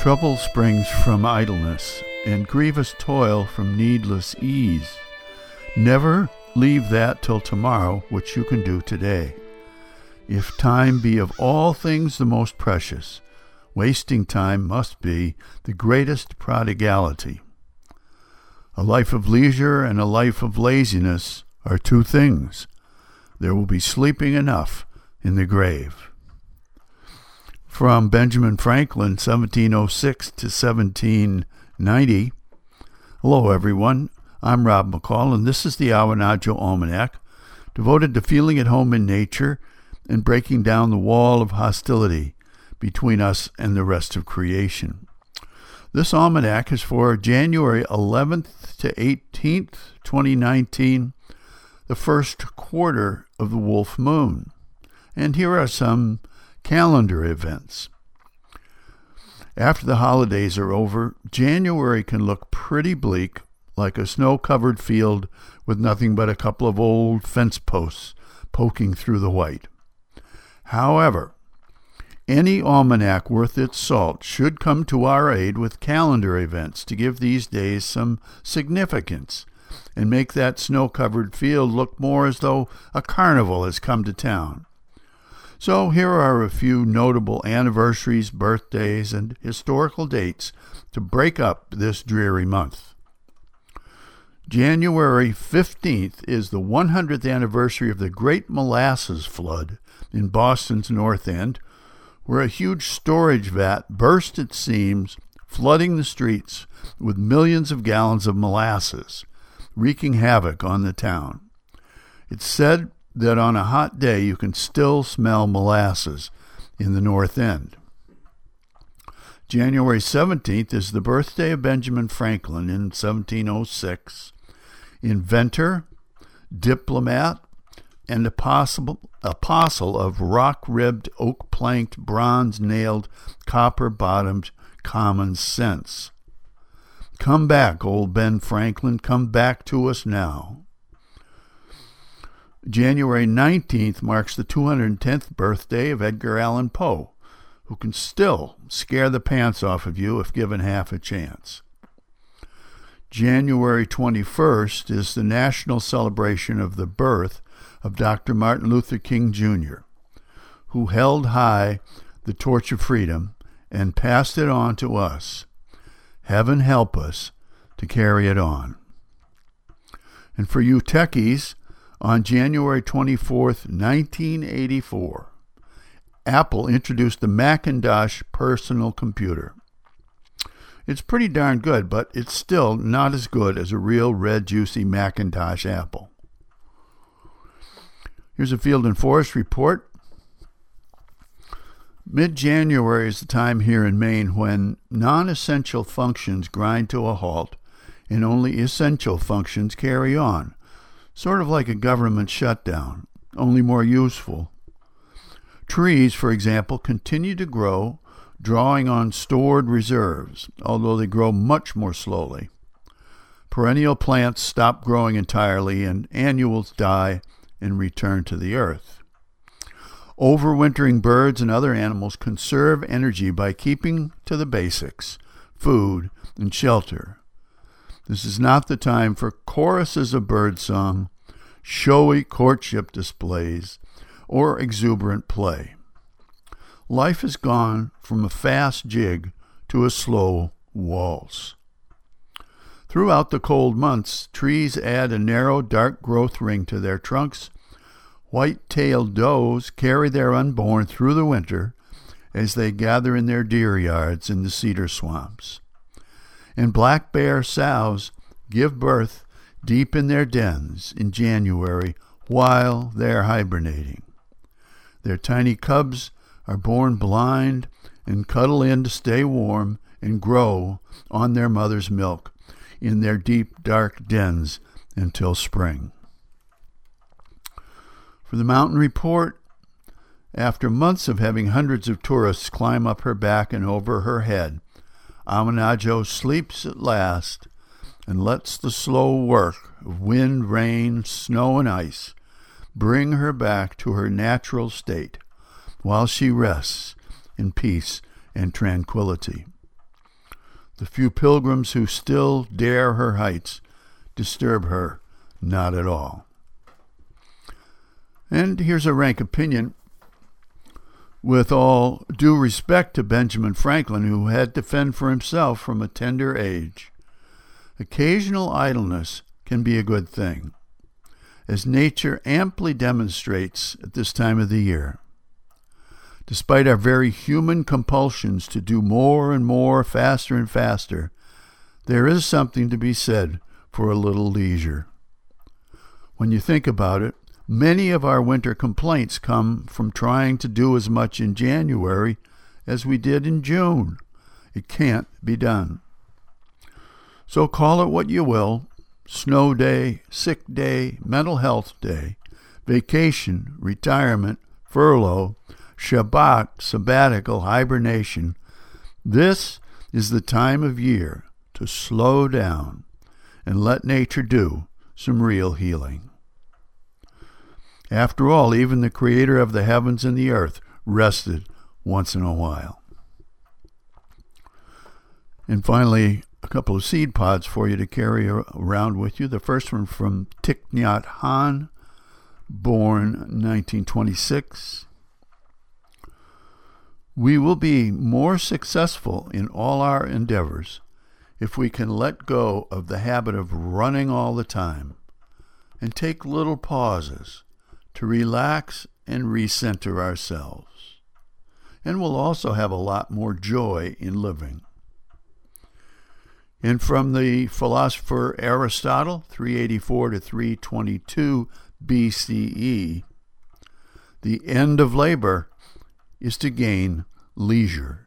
Trouble springs from idleness, and grievous toil from needless ease. Never leave that till tomorrow which you can do today. If time be of all things the most precious, wasting time must be the greatest prodigality. A life of leisure and a life of laziness are two things. There will be sleeping enough in the grave. From Benjamin Franklin, 1706 to 1790. Hello, everyone. I'm Rob McCall, and this is the Awanadjo Almanac, devoted to feeling at home in nature and breaking down the wall of hostility between us and the rest of creation. This almanac is for January 11th to 18th, 2019, the first quarter of the wolf moon. And here are some calendar events. After the holidays are over, January can look pretty bleak like a snow covered field with nothing but a couple of old fence posts poking through the white. However, any almanac worth its salt should come to our aid with calendar events to give these days some significance and make that snow covered field look more as though a carnival has come to town. So here are a few notable anniversaries, birthdays, and historical dates to break up this dreary month. January 15th is the 100th anniversary of the Great Molasses Flood in Boston's North End, where a huge storage vat burst at seams, flooding the streets with millions of gallons of molasses, wreaking havoc on the town. It's said that on a hot day you can still smell molasses in the North End. January 17th is the birthday of Benjamin Franklin in 1706 inventor, diplomat, and apostle, apostle of rock ribbed, oak planked, bronze nailed, copper bottomed common sense. Come back, old Ben Franklin, come back to us now. January 19th marks the 210th birthday of Edgar Allan Poe, who can still scare the pants off of you if given half a chance. January 21st is the national celebration of the birth of Dr. Martin Luther King Jr., who held high the torch of freedom and passed it on to us. Heaven help us to carry it on. And for you techies, on January 24th, 1984, Apple introduced the Macintosh personal computer. It's pretty darn good, but it's still not as good as a real red, juicy Macintosh apple. Here's a Field and Forest report. Mid January is the time here in Maine when non essential functions grind to a halt and only essential functions carry on, sort of like a government shutdown, only more useful. Trees, for example, continue to grow drawing on stored reserves, although they grow much more slowly. Perennial plants stop growing entirely, and annuals die and return to the earth. Overwintering birds and other animals conserve energy by keeping to the basics food and shelter. This is not the time for choruses of birdsong, showy courtship displays, or exuberant play. Life has gone from a fast jig to a slow waltz. Throughout the cold months, trees add a narrow, dark growth ring to their trunks. White tailed does carry their unborn through the winter as they gather in their deer yards in the cedar swamps. And black bear sows give birth deep in their dens in January while they're hibernating. Their tiny cubs are born blind and cuddle in to stay warm and grow on their mother's milk in their deep, dark dens until spring. For the Mountain Report, after months of having hundreds of tourists climb up her back and over her head, Awanadjo sleeps at last and lets the slow work of wind, rain, snow, and ice bring her back to her natural state while she rests in peace and tranquility. The few pilgrims who still dare her heights disturb her not at all. And here's a rank opinion. With all due respect to Benjamin Franklin, who had to fend for himself from a tender age, occasional idleness can be a good thing, as nature amply demonstrates at this time of the year. Despite our very human compulsions to do more and more, faster and faster, there is something to be said for a little leisure. When you think about it, many of our winter complaints come from trying to do as much in January as we did in June. It can't be done. So call it what you will snow day, sick day, mental health day, vacation, retirement, furlough, Shabbat, sabbatical, hibernation. This is the time of year to slow down and let nature do some real healing. After all, even the Creator of the heavens and the earth rested once in a while. And finally, a couple of seed pods for you to carry around with you. The first one from Thich Nhat Hanh, born 1926. We will be more successful in all our endeavors if we can let go of the habit of running all the time and take little pauses to relax and recenter ourselves. And we'll also have a lot more joy in living. And from the philosopher Aristotle, 384 to 322 BCE, the end of labor is to gain leisure.